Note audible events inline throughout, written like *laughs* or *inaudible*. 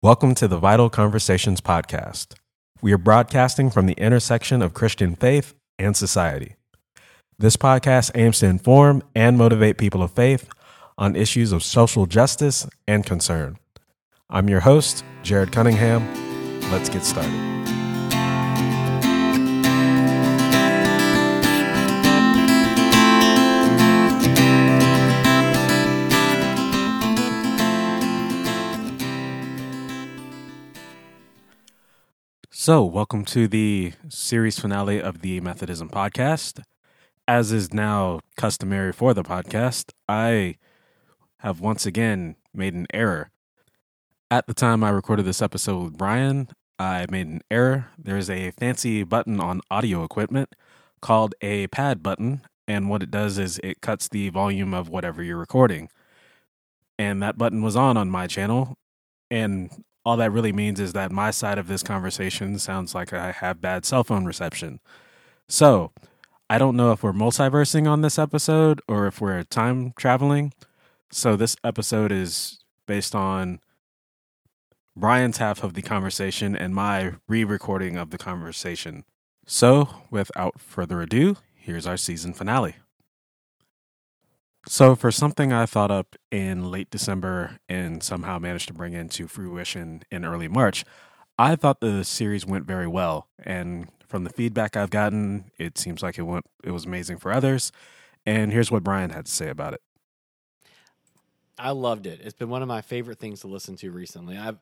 Welcome to the Vital Conversations podcast. We are broadcasting from the intersection of Christian faith and society. This podcast aims to inform and motivate people of faith on issues of social justice and concern. I'm your host, Jared Cunningham. Let's get started. So, welcome to the series finale of the Methodism podcast. As is now customary for the podcast, I have once again made an error. At the time I recorded this episode with Brian, I made an error. There's a fancy button on audio equipment called a pad button, and what it does is it cuts the volume of whatever you're recording. And that button was on on my channel, and all that really means is that my side of this conversation sounds like I have bad cell phone reception. So, I don't know if we're multiversing on this episode or if we're time traveling. So, this episode is based on Brian's half of the conversation and my re recording of the conversation. So, without further ado, here's our season finale. So, for something I thought up in late December and somehow managed to bring into fruition in early March, I thought the series went very well. And from the feedback I've gotten, it seems like it went it was amazing for others. And here's what Brian had to say about it. I loved it. It's been one of my favorite things to listen to recently. I've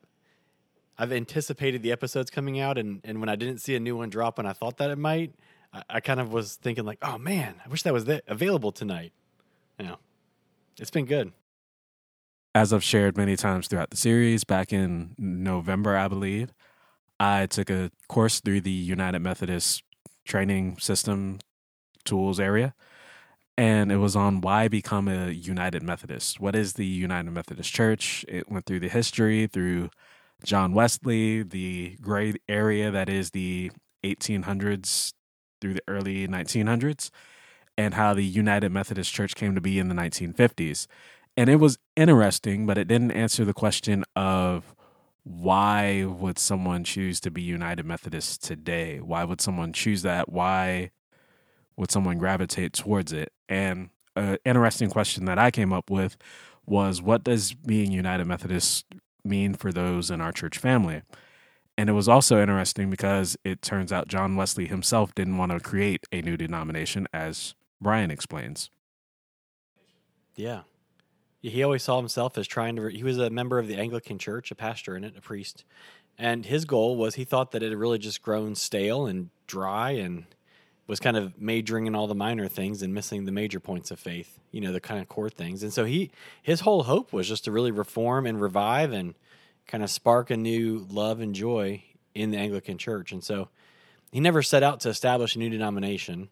I've anticipated the episodes coming out, and and when I didn't see a new one drop, and I thought that it might, I, I kind of was thinking like, oh man, I wish that was available tonight. Yeah, it's been good. As I've shared many times throughout the series, back in November, I believe, I took a course through the United Methodist training system tools area. And it was on why become a United Methodist. What is the United Methodist Church? It went through the history, through John Wesley, the great area that is the 1800s through the early 1900s and how the United Methodist Church came to be in the 1950s. And it was interesting, but it didn't answer the question of why would someone choose to be United Methodist today? Why would someone choose that? Why would someone gravitate towards it? And an interesting question that I came up with was what does being United Methodist mean for those in our church family? And it was also interesting because it turns out John Wesley himself didn't want to create a new denomination, as Brian explains. Yeah. He always saw himself as trying to, he was a member of the Anglican Church, a pastor in it, a priest. And his goal was he thought that it had really just grown stale and dry and was kind of majoring in all the minor things and missing the major points of faith, you know, the kind of core things. And so he, his whole hope was just to really reform and revive and kind of spark a new love and joy in the Anglican Church. And so he never set out to establish a new denomination.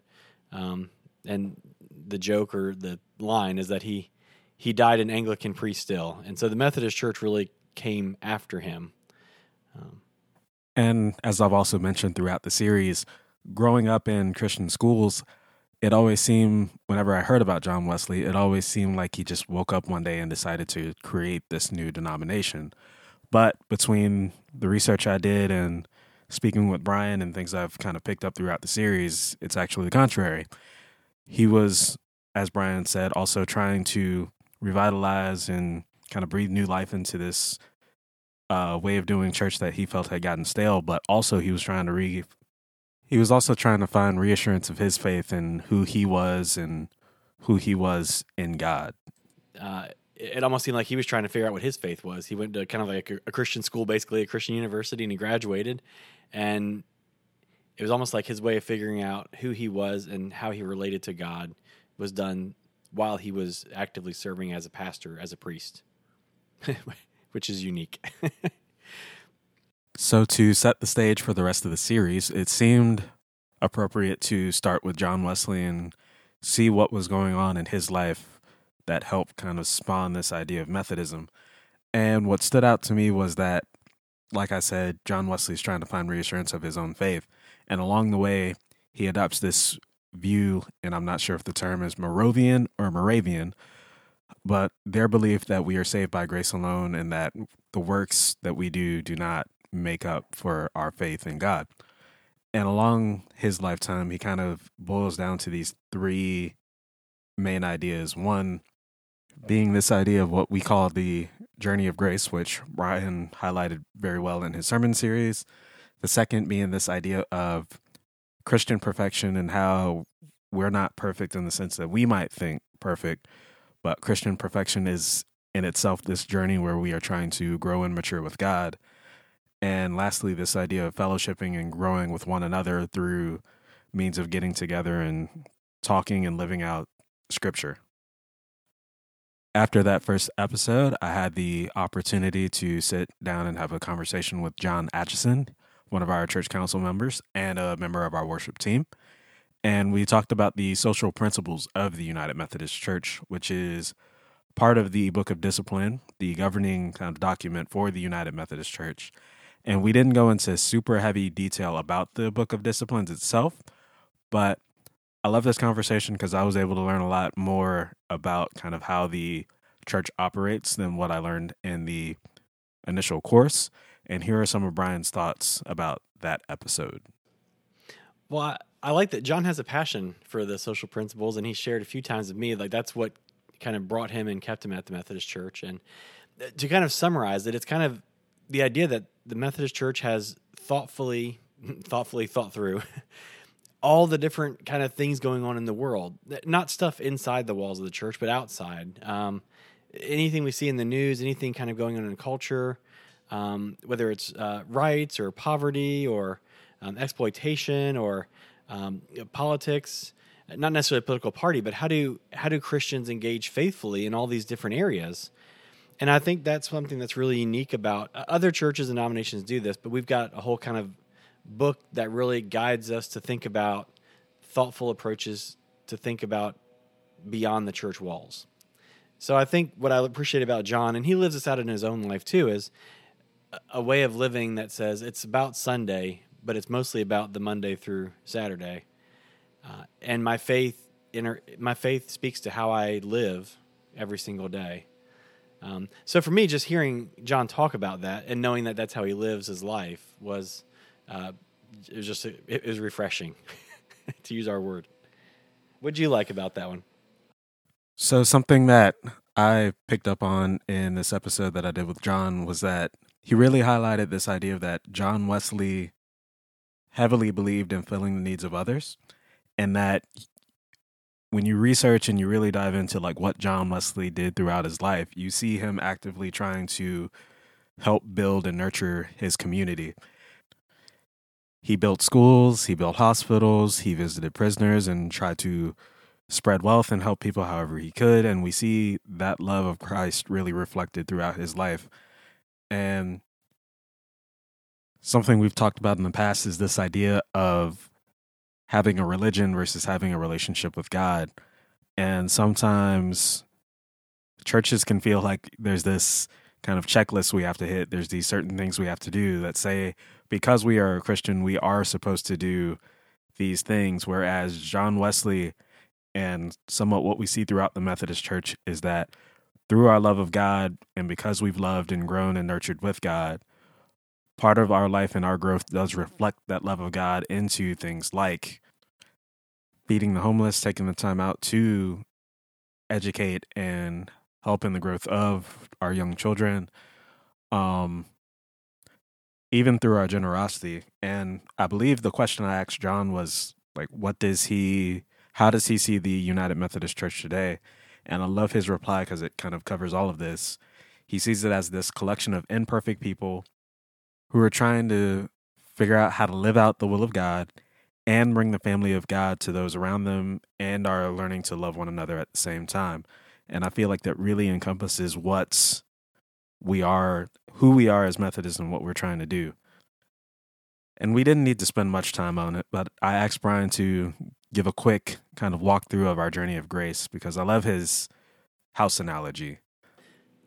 Um, and the joke or the line is that he he died an Anglican priest still, and so the Methodist Church really came after him. Um, and as I've also mentioned throughout the series, growing up in Christian schools, it always seemed whenever I heard about John Wesley, it always seemed like he just woke up one day and decided to create this new denomination. But between the research I did and speaking with Brian and things I've kind of picked up throughout the series, it's actually the contrary he was, as Brian said, also trying to revitalize and kind of breathe new life into this uh, way of doing church that he felt had gotten stale. But also, he was trying to re. He was also trying to find reassurance of his faith and who he was and who he was in God. Uh, it almost seemed like he was trying to figure out what his faith was. He went to kind of like a, a Christian school, basically a Christian university, and he graduated. And it was almost like his way of figuring out who he was and how he related to God was done while he was actively serving as a pastor, as a priest, *laughs* which is unique. so, to set the stage for the rest of the series, it seemed appropriate to start with John Wesley and see what was going on in his life that helped kind of spawn this idea of Methodism. And what stood out to me was that, like I said, John Wesley's trying to find reassurance of his own faith. And along the way, he adopts this view, and I'm not sure if the term is Moravian or Moravian, but their belief that we are saved by grace alone and that the works that we do do not make up for our faith in God. And along his lifetime, he kind of boils down to these three main ideas. One being this idea of what we call the journey of grace, which Ryan highlighted very well in his sermon series. The second being this idea of Christian perfection and how we're not perfect in the sense that we might think perfect, but Christian perfection is in itself this journey where we are trying to grow and mature with God. And lastly, this idea of fellowshipping and growing with one another through means of getting together and talking and living out scripture. After that first episode, I had the opportunity to sit down and have a conversation with John Atchison, one of our church council members and a member of our worship team. And we talked about the social principles of the United Methodist Church, which is part of the Book of Discipline, the governing kind of document for the United Methodist Church. And we didn't go into super heavy detail about the Book of Disciplines itself, but I love this conversation because I was able to learn a lot more about kind of how the church operates than what I learned in the initial course. And here are some of Brian's thoughts about that episode. Well, I, I like that John has a passion for the social principles, and he shared a few times with me like that's what kind of brought him and kept him at the Methodist Church. And uh, to kind of summarize it, it's kind of the idea that the Methodist Church has thoughtfully, *laughs* thoughtfully thought through *laughs* all the different kind of things going on in the world. Not stuff inside the walls of the church, but outside. Um, anything we see in the news, anything kind of going on in culture, um, whether it's uh, rights or poverty or um, exploitation or um, politics. Not necessarily a political party, but how do how do Christians engage faithfully in all these different areas? And I think that's something that's really unique about uh, other churches and denominations do this, but we've got a whole kind of book that really guides us to think about thoughtful approaches to think about beyond the church walls. So I think what I appreciate about John, and he lives this out in his own life too, is a way of living that says it's about Sunday, but it's mostly about the Monday through Saturday. Uh, and my faith, inter- my faith speaks to how I live every single day. Um, so for me, just hearing John talk about that and knowing that that's how he lives his life was, uh, it was just it was refreshing, *laughs* to use our word. What'd you like about that one? So something that I picked up on in this episode that I did with John was that he really highlighted this idea that John Wesley heavily believed in filling the needs of others and that when you research and you really dive into like what John Wesley did throughout his life, you see him actively trying to help build and nurture his community. He built schools, he built hospitals, he visited prisoners and tried to spread wealth and help people however he could. And we see that love of Christ really reflected throughout his life. And something we've talked about in the past is this idea of having a religion versus having a relationship with God. And sometimes churches can feel like there's this kind of checklist we have to hit. There's these certain things we have to do that say, because we are a Christian, we are supposed to do these things. Whereas John Wesley and somewhat what we see throughout the Methodist Church is that through our love of God and because we've loved and grown and nurtured with God, part of our life and our growth does reflect that love of God into things like feeding the homeless, taking the time out to educate and help in the growth of our young children. Um, even through our generosity. And I believe the question I asked John was like, what does he, how does he see the United Methodist Church today? And I love his reply because it kind of covers all of this. He sees it as this collection of imperfect people who are trying to figure out how to live out the will of God and bring the family of God to those around them and are learning to love one another at the same time. And I feel like that really encompasses what's we are, who we are as Methodists and what we're trying to do. And we didn't need to spend much time on it, but I asked Brian to give a quick kind of walkthrough of our journey of grace because I love his house analogy.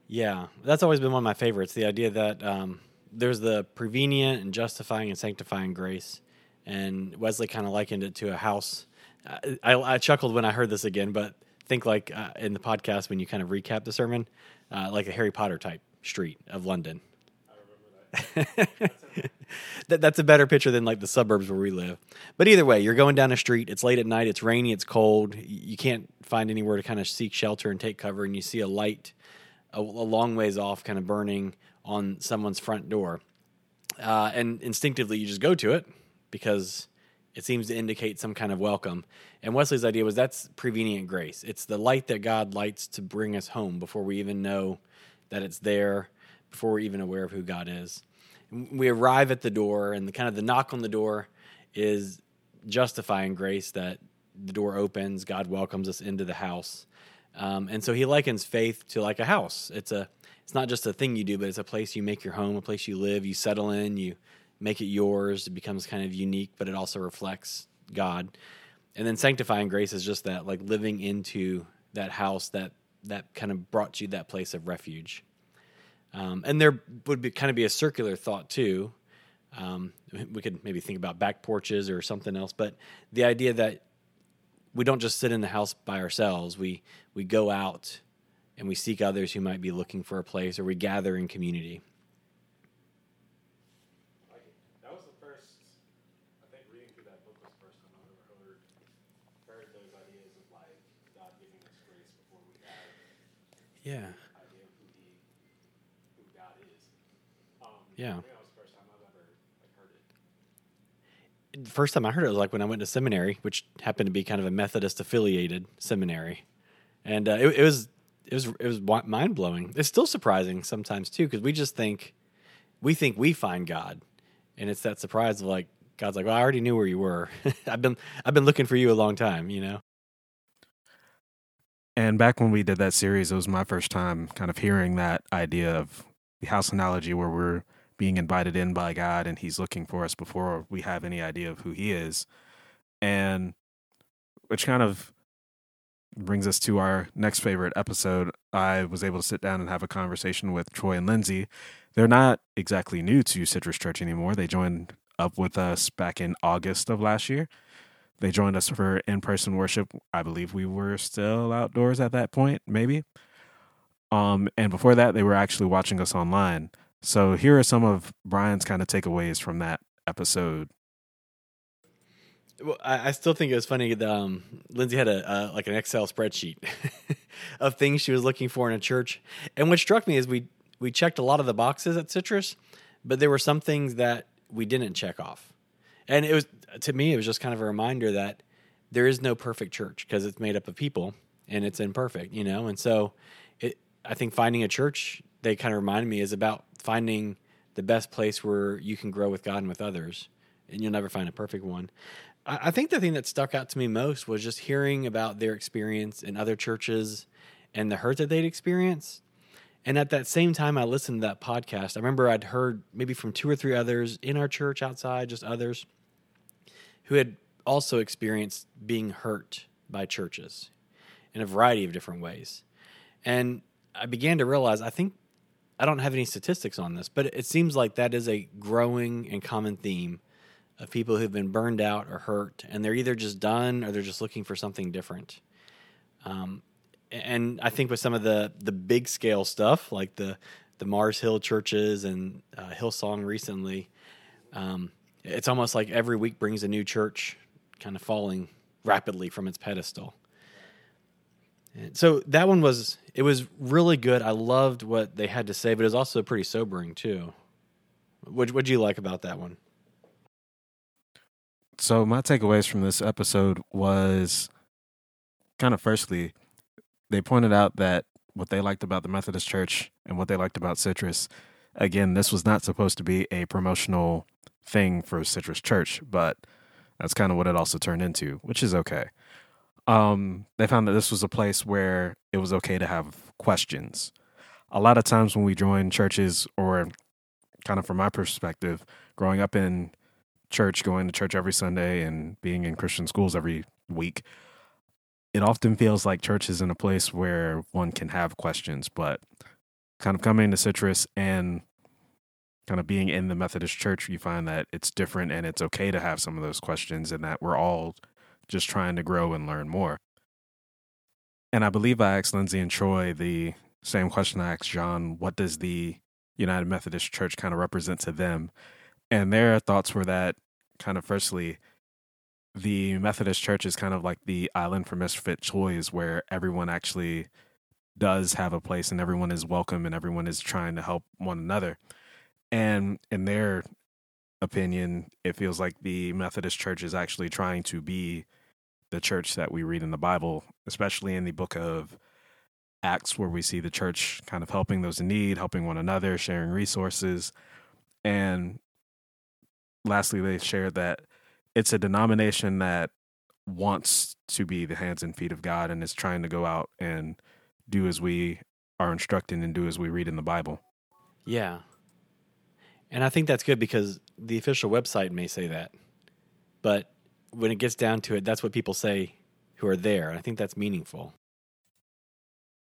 Yeah, that's always been one of my favorites. The idea that um, there's the prevenient and justifying and sanctifying grace, and Wesley kind of likened it to a house. I, I, I chuckled when I heard this again, but think like uh, in the podcast when you kind of recap the sermon, uh, like a Harry Potter type street of London. *laughs* that, that's a better picture than like the suburbs where we live. But either way, you're going down a street. It's late at night. It's rainy. It's cold. You can't find anywhere to kind of seek shelter and take cover. And you see a light a, a long ways off, kind of burning on someone's front door. Uh, and instinctively, you just go to it because it seems to indicate some kind of welcome. And Wesley's idea was that's prevenient grace. It's the light that God lights to bring us home before we even know that it's there, before we're even aware of who God is. We arrive at the door, and the kind of the knock on the door is justifying grace that the door opens, God welcomes us into the house. Um, and so he likens faith to like a house. It's a it's not just a thing you do, but it's a place you make your home, a place you live, you settle in, you make it yours. It becomes kind of unique, but it also reflects God. And then sanctifying grace is just that, like living into that house that that kind of brought you that place of refuge. Um, and there would be kind of be a circular thought too. Um, we could maybe think about back porches or something else, but the idea that we don't just sit in the house by ourselves. We we go out and we seek others who might be looking for a place, or we gather in community. That The first time I heard it was like when I went to seminary, which happened to be kind of a Methodist affiliated seminary, and uh, it, it was it was it was mind blowing. It's still surprising sometimes too because we just think we think we find God, and it's that surprise of like God's like, well, I already knew where you were. *laughs* I've been I've been looking for you a long time, you know. And back when we did that series, it was my first time kind of hearing that idea of the house analogy where we're being invited in by God and he's looking for us before we have any idea of who he is. And which kind of brings us to our next favorite episode. I was able to sit down and have a conversation with Troy and Lindsay. They're not exactly new to Citrus Church anymore. They joined up with us back in August of last year. They joined us for in person worship. I believe we were still outdoors at that point, maybe. Um, and before that, they were actually watching us online. So here are some of Brian's kind of takeaways from that episode. Well, I, I still think it was funny that um, Lindsay had a uh, like an Excel spreadsheet *laughs* of things she was looking for in a church, and what struck me is we we checked a lot of the boxes at Citrus, but there were some things that we didn't check off, and it was to me it was just kind of a reminder that there is no perfect church because it's made up of people and it's imperfect, you know, and so it I think finding a church they kind of reminded me is about finding the best place where you can grow with God and with others, and you'll never find a perfect one. I think the thing that stuck out to me most was just hearing about their experience in other churches and the hurt that they'd experienced. And at that same time, I listened to that podcast. I remember I'd heard maybe from two or three others in our church outside, just others who had also experienced being hurt by churches in a variety of different ways. And I began to realize I think I don't have any statistics on this, but it seems like that is a growing and common theme of people who've been burned out or hurt, and they're either just done or they're just looking for something different. Um, and I think with some of the the big scale stuff, like the the Mars Hill churches and uh, Hillsong recently, um, it's almost like every week brings a new church kind of falling rapidly from its pedestal. And so that one was it was really good. I loved what they had to say, but it was also pretty sobering too. What what'd you like about that one? So my takeaways from this episode was kind of firstly, they pointed out that what they liked about the Methodist Church and what they liked about Citrus. Again, this was not supposed to be a promotional thing for Citrus Church, but that's kind of what it also turned into, which is okay. Um, they found that this was a place where it was okay to have questions. A lot of times when we join churches, or kind of from my perspective, growing up in church, going to church every Sunday, and being in Christian schools every week, it often feels like church is in a place where one can have questions. But kind of coming to Citrus and kind of being in the Methodist church, you find that it's different and it's okay to have some of those questions, and that we're all just trying to grow and learn more. And I believe I asked Lindsay and Troy the same question I asked John what does the United Methodist Church kind of represent to them? And their thoughts were that kind of firstly, the Methodist Church is kind of like the island for misfit toys where everyone actually does have a place and everyone is welcome and everyone is trying to help one another. And in their opinion, it feels like the Methodist Church is actually trying to be the church that we read in the Bible, especially in the book of Acts, where we see the church kind of helping those in need, helping one another, sharing resources. And lastly, they shared that it's a denomination that wants to be the hands and feet of God and is trying to go out and do as we are instructed and do as we read in the Bible. Yeah. And I think that's good because the official website may say that. But when it gets down to it, that's what people say who are there. And I think that's meaningful.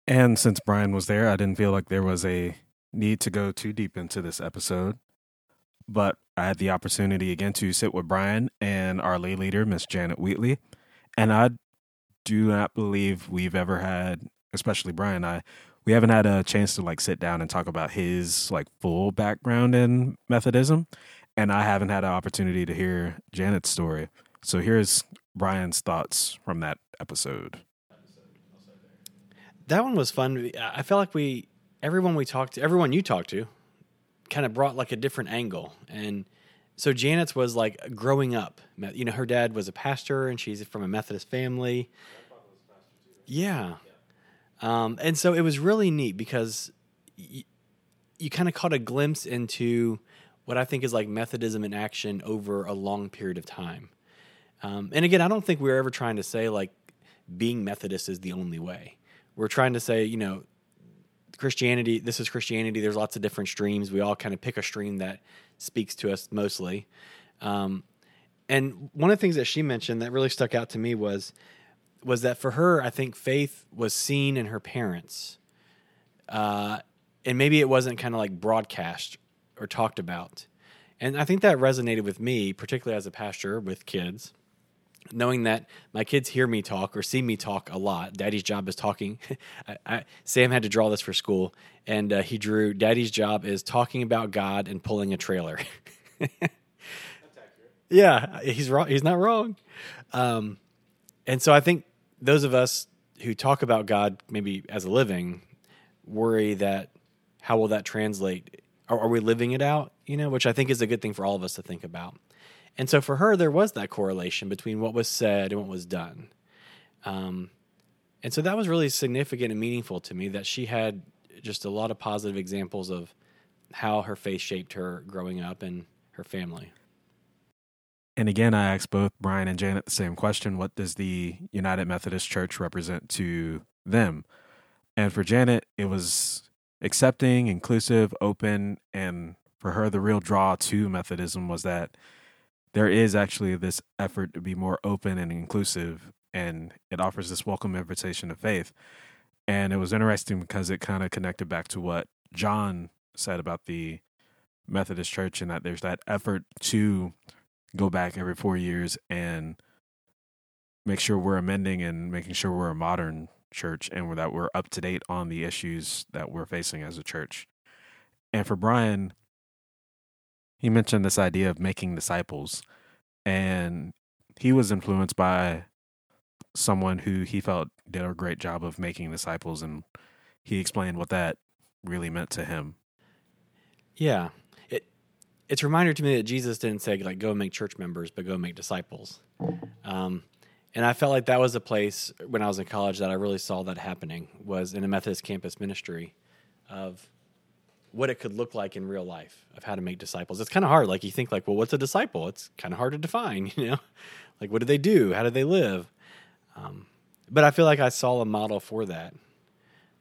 And since Brian was there, I didn't feel like there was a need to go too deep into this episode. But I had the opportunity again to sit with Brian and our lay leader, Miss Janet Wheatley. And I do not believe we've ever had, especially Brian, I we haven't had a chance to like sit down and talk about his like full background in Methodism. And I haven't had an opportunity to hear Janet's story. So here's Brian's thoughts from that episode. That one was fun. I felt like we, everyone we talked to, everyone you talked to, kind of brought like a different angle. And so Janet's was like growing up. You know, her dad was a pastor and she's from a Methodist family. Yeah. Um, and so it was really neat because y- you kind of caught a glimpse into what I think is like Methodism in action over a long period of time. Um, and again, I don't think we we're ever trying to say like being Methodist is the only way. We're trying to say, you know, Christianity, this is Christianity. There's lots of different streams. We all kind of pick a stream that speaks to us mostly. Um, and one of the things that she mentioned that really stuck out to me was was that for her, I think faith was seen in her parents, uh, and maybe it wasn't kind of like broadcast or talked about. And I think that resonated with me, particularly as a pastor with kids knowing that my kids hear me talk or see me talk a lot. Daddy's job is talking. *laughs* I, I, Sam had to draw this for school, and uh, he drew Daddy's job is talking about God and pulling a trailer. *laughs* yeah, he's wrong. He's not wrong. Um, and so I think those of us who talk about God maybe as a living worry that how will that translate? Are, are we living it out? You know, which I think is a good thing for all of us to think about. And so for her, there was that correlation between what was said and what was done. Um, and so that was really significant and meaningful to me that she had just a lot of positive examples of how her faith shaped her growing up and her family. And again, I asked both Brian and Janet the same question What does the United Methodist Church represent to them? And for Janet, it was accepting, inclusive, open. And for her, the real draw to Methodism was that there is actually this effort to be more open and inclusive and it offers this welcome invitation to faith. And it was interesting because it kind of connected back to what john said about the methodist church and that there's that effort to go back every four years and make sure we're amending and making sure we're a modern church and that we're up to date on the issues that we're facing as a church. And for brian he mentioned this idea of making disciples and he was influenced by someone who he felt did a great job of making disciples and he explained what that really meant to him. Yeah. It it's a reminder to me that jesus didn't say like go make church members but go make disciples. Um, and i felt like that was a place when i was in college that i really saw that happening was in a methodist campus ministry of what it could look like in real life of how to make disciples. It's kind of hard. Like you think like, well, what's a disciple? It's kind of hard to define, *laughs* you know, like what do they do? How do they live? Um, but I feel like I saw a model for that.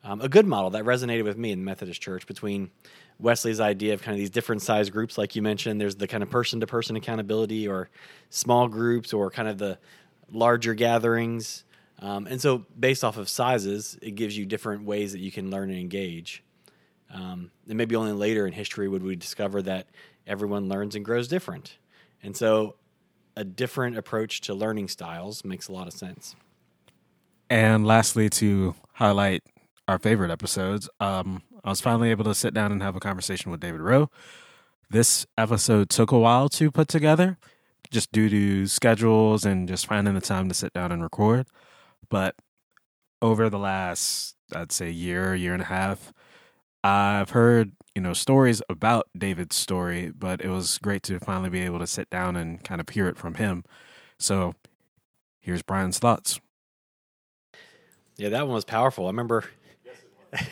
Um, a good model that resonated with me in the Methodist Church between Wesley's idea of kind of these different size groups, like you mentioned. There's the kind of person to person accountability, or small groups, or kind of the larger gatherings. Um, and so, based off of sizes, it gives you different ways that you can learn and engage. Um, and maybe only later in history would we discover that everyone learns and grows different. And so a different approach to learning styles makes a lot of sense. And lastly, to highlight our favorite episodes, um, I was finally able to sit down and have a conversation with David Rowe. This episode took a while to put together, just due to schedules and just finding the time to sit down and record. But over the last, I'd say, year, year and a half, I've heard, you know, stories about David's story, but it was great to finally be able to sit down and kind of hear it from him. So here's Brian's thoughts. Yeah, that one was powerful. I remember. *laughs*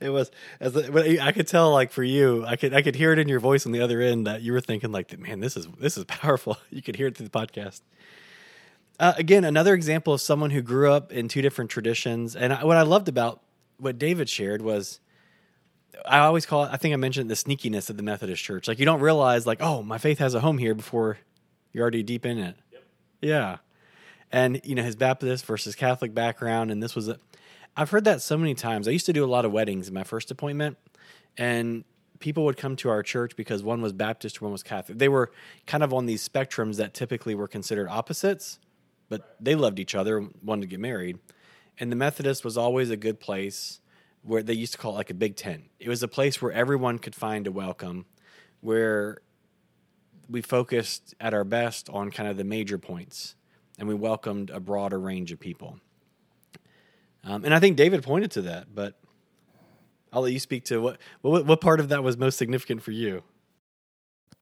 it was as the, I could tell, like for you, I could I could hear it in your voice on the other end that you were thinking, like, man, this is this is powerful. *laughs* You could hear it through the podcast. Uh, again, another example of someone who grew up in two different traditions, and I, what I loved about what David shared was. I always call it. I think I mentioned the sneakiness of the Methodist Church. Like you don't realize, like, oh, my faith has a home here before you're already deep in it. Yep. Yeah, and you know his Baptist versus Catholic background, and this was a, I've heard that so many times. I used to do a lot of weddings in my first appointment, and people would come to our church because one was Baptist, one was Catholic. They were kind of on these spectrums that typically were considered opposites, but they loved each other, wanted to get married. And the Methodist was always a good place where they used to call it like a big tent. It was a place where everyone could find a welcome, where we focused at our best on kind of the major points and we welcomed a broader range of people. Um, and I think David pointed to that, but I'll let you speak to what, what what part of that was most significant for you.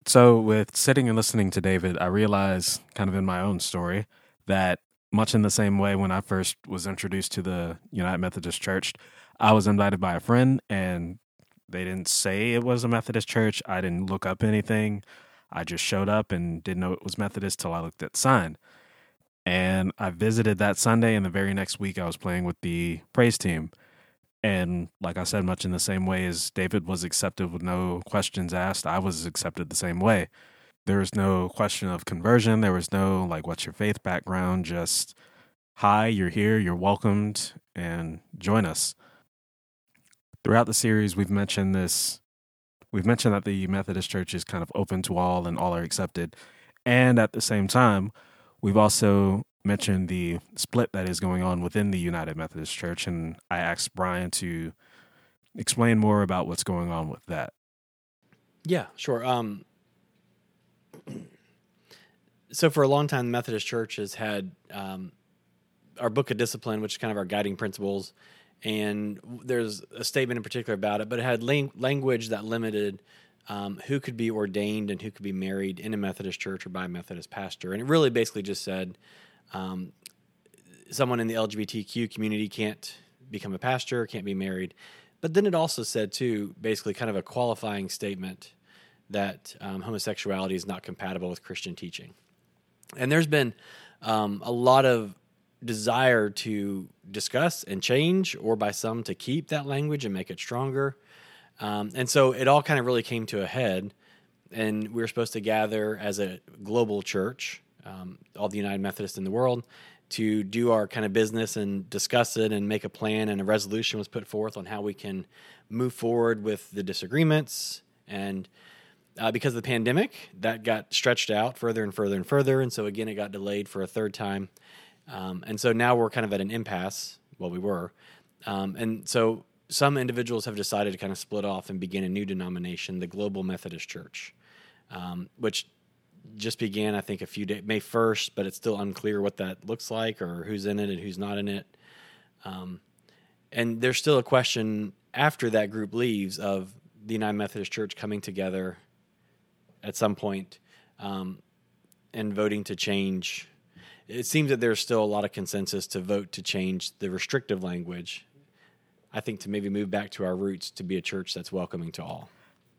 So, with sitting and listening to David, I realized, kind of in my own story, that much in the same way when I first was introduced to the United Methodist Church, I was invited by a friend, and they didn't say it was a Methodist church. I didn't look up anything. I just showed up and didn't know it was Methodist till I looked at sign. And I visited that Sunday, and the very next week I was playing with the praise team. And like I said, much in the same way as David was accepted with no questions asked, I was accepted the same way. There was no question of conversion. There was no, like, what's your faith background? Just, hi, you're here, you're welcomed, and join us. Throughout the series, we've mentioned this. We've mentioned that the Methodist Church is kind of open to all and all are accepted. And at the same time, We've also mentioned the split that is going on within the United Methodist Church, and I asked Brian to explain more about what's going on with that. Yeah, sure. Um, so for a long time, the Methodist Church has had um, our Book of Discipline, which is kind of our guiding principles, and there's a statement in particular about it, but it had language that limited um, who could be ordained and who could be married in a Methodist church or by a Methodist pastor. And it really basically just said um, someone in the LGBTQ community can't become a pastor, can't be married. But then it also said, too, basically kind of a qualifying statement that um, homosexuality is not compatible with Christian teaching. And there's been um, a lot of desire to discuss and change, or by some to keep that language and make it stronger. Um, and so it all kind of really came to a head. And we were supposed to gather as a global church, um, all the United Methodists in the world, to do our kind of business and discuss it and make a plan. And a resolution was put forth on how we can move forward with the disagreements. And uh, because of the pandemic, that got stretched out further and further and further. And so again, it got delayed for a third time. Um, and so now we're kind of at an impasse. Well, we were. Um, and so some individuals have decided to kind of split off and begin a new denomination, the Global Methodist Church, um, which just began, I think, a few days, May 1st, but it's still unclear what that looks like or who's in it and who's not in it. Um, and there's still a question after that group leaves of the United Methodist Church coming together at some point, um, and voting to change. It seems that there's still a lot of consensus to vote to change the restrictive language I think to maybe move back to our roots to be a church that's welcoming to all.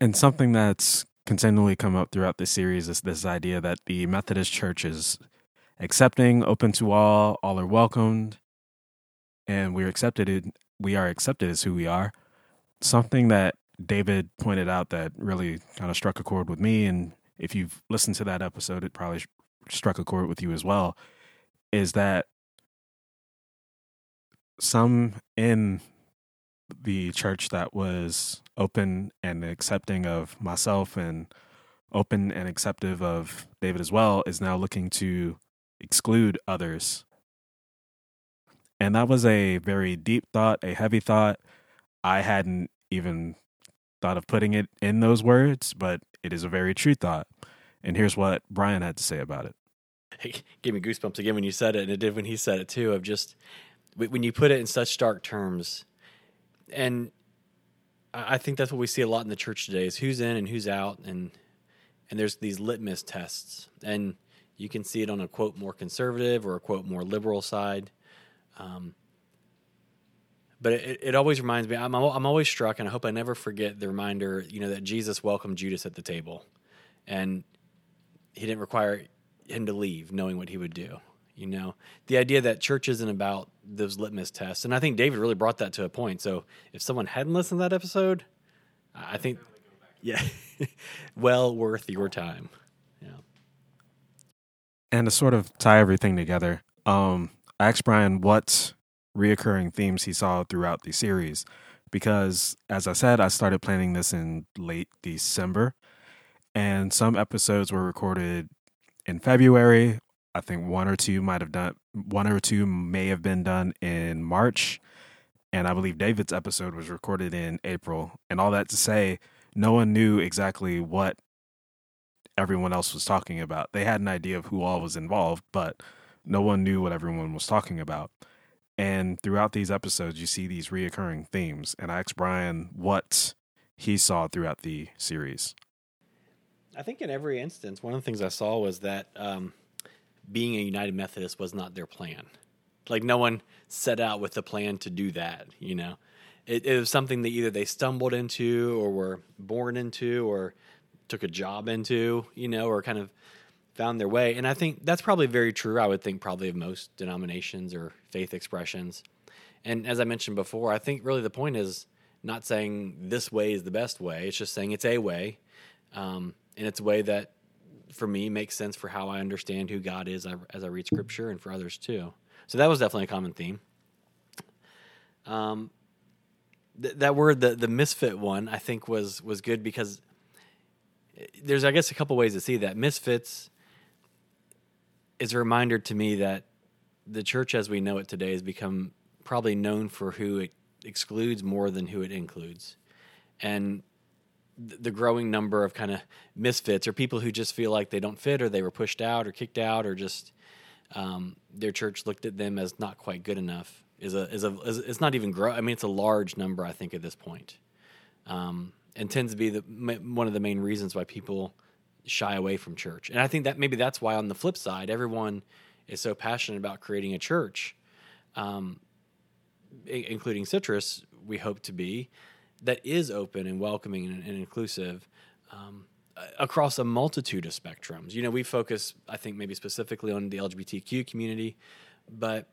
And something that's continually come up throughout this series is this idea that the Methodist Church is accepting, open to all, all are welcomed, and we're accepted. We are accepted as who we are. Something that David pointed out that really kind of struck a chord with me, and if you've listened to that episode, it probably struck a chord with you as well. Is that some in the church that was open and accepting of myself and open and acceptive of David as well is now looking to exclude others. And that was a very deep thought, a heavy thought. I hadn't even thought of putting it in those words, but it is a very true thought. And here's what Brian had to say about it. It gave me goosebumps again when you said it, and it did when he said it too. Of just when you put it in such stark terms, and I think that's what we see a lot in the church today: is who's in and who's out, and and there's these litmus tests, and you can see it on a quote more conservative or a quote more liberal side. Um, but it, it always reminds me. I'm I'm always struck, and I hope I never forget the reminder. You know that Jesus welcomed Judas at the table, and he didn't require him to leave, knowing what he would do. You know, the idea that church isn't about those litmus tests, and I think David really brought that to a point. So if someone hadn't listened to that episode, I think, yeah, *laughs* well worth your time. Yeah. And to sort of tie everything together, um, I asked Brian what reoccurring themes he saw throughout the series, because as I said, I started planning this in late December, and some episodes were recorded in February. I think one or two might have done one or two may have been done in March. And I believe David's episode was recorded in April. And all that to say, no one knew exactly what everyone else was talking about. They had an idea of who all was involved, but no one knew what everyone was talking about. And throughout these episodes, you see these reoccurring themes. And I asked Brian what he saw throughout the series. I think in every instance, one of the things I saw was that um, being a United Methodist was not their plan. Like no one set out with a plan to do that. You know, it, it was something that either they stumbled into, or were born into, or took a job into. You know, or kind of found their way. And I think that's probably very true. I would think probably of most denominations or faith expressions. And as I mentioned before, I think really the point is not saying this way is the best way. It's just saying it's a way. Um, and it's a way that for me makes sense for how I understand who God is as I read Scripture, and for others too. So that was definitely a common theme. Um, th- that word, the the misfit one, I think was was good because there's, I guess, a couple ways to see that misfits is a reminder to me that the church as we know it today has become probably known for who it excludes more than who it includes, and the growing number of kind of misfits or people who just feel like they don't fit or they were pushed out or kicked out or just um, their church looked at them as not quite good enough is a is a is, it's not even grow. I mean, it's a large number. I think at this point, um, and tends to be the one of the main reasons why people shy away from church. And I think that maybe that's why on the flip side, everyone is so passionate about creating a church, um, including Citrus. We hope to be that is open and welcoming and, and inclusive um, across a multitude of spectrums. You know, we focus, I think, maybe specifically on the LGBTQ community, but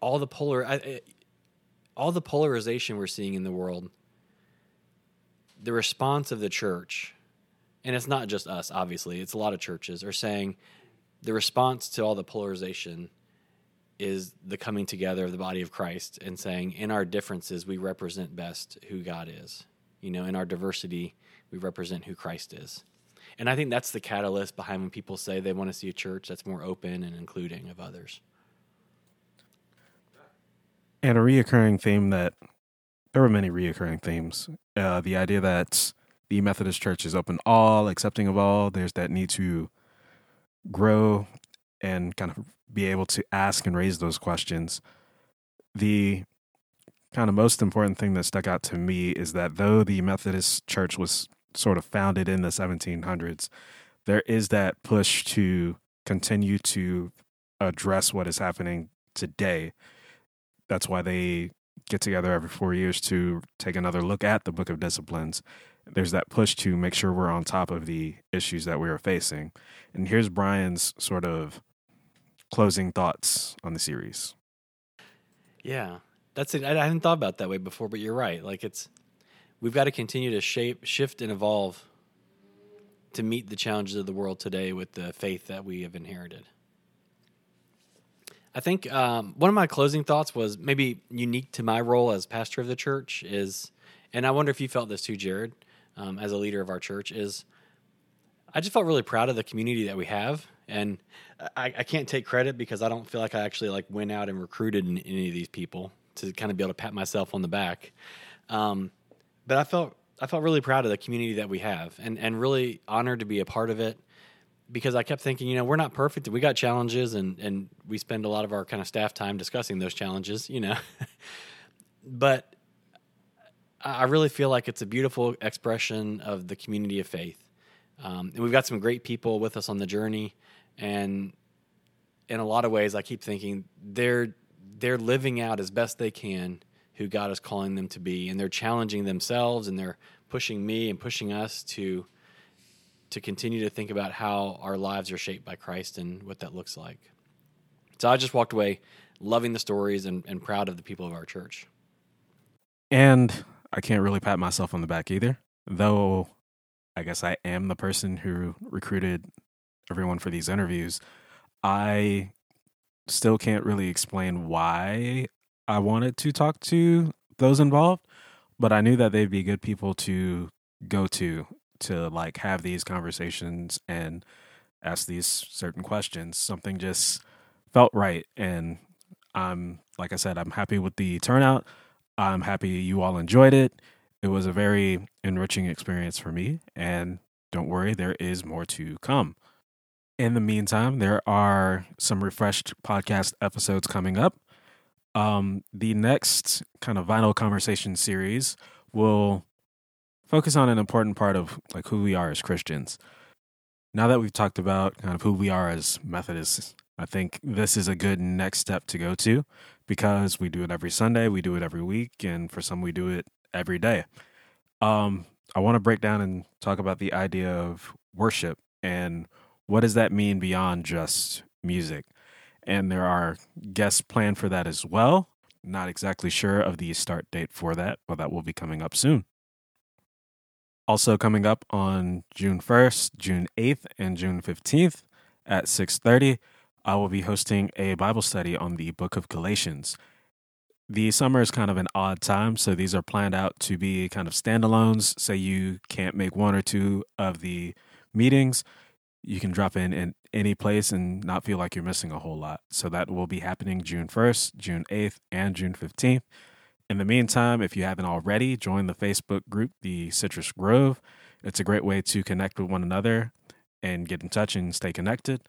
all the polar, I, all the polarization we're seeing in the world, the response of the church, and it's not just us, obviously, it's a lot of churches are saying the response to all the polarization is the coming together of the body of Christ and saying, in our differences, we represent best who God is. You know, in our diversity, we represent who Christ is. And I think that's the catalyst behind when people say they want to see a church that's more open and including of others. And a reoccurring theme that there were many reoccurring themes. Uh, the idea that the Methodist Church is open all, accepting of all. There's that need to grow and kind of be able to ask and raise those questions. The kind of most important thing that stuck out to me is that though the Methodist Church was sort of founded in the 1700s, there is that push to continue to address what is happening today. That's why they get together every four years to take another look at the Book of Disciplines. There's that push to make sure we're on top of the issues that we are facing. And here's Brian's sort of closing thoughts on the series. Yeah, that's it. I hadn't thought about that way before, but you're right. Like it's we've got to continue to shape, shift, and evolve to meet the challenges of the world today with the faith that we have inherited. I think um, one of my closing thoughts was maybe unique to my role as pastor of the church is, and I wonder if you felt this too, Jared, um, as a leader of our church, is I just felt really proud of the community that we have and I, I can't take credit because I don't feel like I actually like went out and recruited any of these people to kind of be able to pat myself on the back. Um, but I felt I felt really proud of the community that we have, and and really honored to be a part of it because I kept thinking, you know, we're not perfect. We got challenges, and and we spend a lot of our kind of staff time discussing those challenges, you know. *laughs* but I really feel like it's a beautiful expression of the community of faith, um, and we've got some great people with us on the journey, and in a lot of ways, I keep thinking they're they're living out as best they can who God is calling them to be, and they're challenging themselves, and they're pushing me and pushing us to to continue to think about how our lives are shaped by Christ and what that looks like. So I just walked away loving the stories and, and proud of the people of our church. And I can't really pat myself on the back either, though I guess I am the person who recruited everyone for these interviews. I still can't really explain why I wanted to talk to those involved, but I knew that they'd be good people to go to to like have these conversations and ask these certain questions. Something just felt right and I'm like I said I'm happy with the turnout. I'm happy you all enjoyed it. It was a very enriching experience for me and don't worry there is more to come. In the meantime, there are some refreshed podcast episodes coming up. Um, the next kind of vinyl conversation series will focus on an important part of like who we are as Christians. Now that we've talked about kind of who we are as Methodists, I think this is a good next step to go to because we do it every Sunday, we do it every week, and for some we do it every day. Um, I want to break down and talk about the idea of worship and what does that mean beyond just music? And there are guests planned for that as well. Not exactly sure of the start date for that, but that will be coming up soon. Also coming up on June 1st, June 8th, and June 15th at 6:30, I will be hosting a Bible study on the book of Galatians. The summer is kind of an odd time, so these are planned out to be kind of standalones. Say you can't make one or two of the meetings, you can drop in in any place and not feel like you're missing a whole lot. So that will be happening June 1st, June 8th, and June 15th. In the meantime, if you haven't already, join the Facebook group, the Citrus Grove. It's a great way to connect with one another and get in touch and stay connected.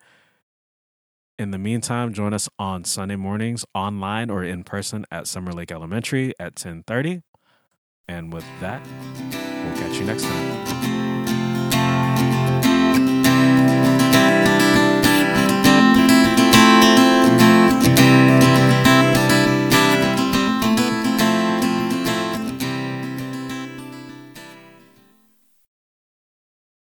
In the meantime, join us on Sunday mornings online or in person at Summer Lake Elementary at 10:30. And with that, we'll catch you next time.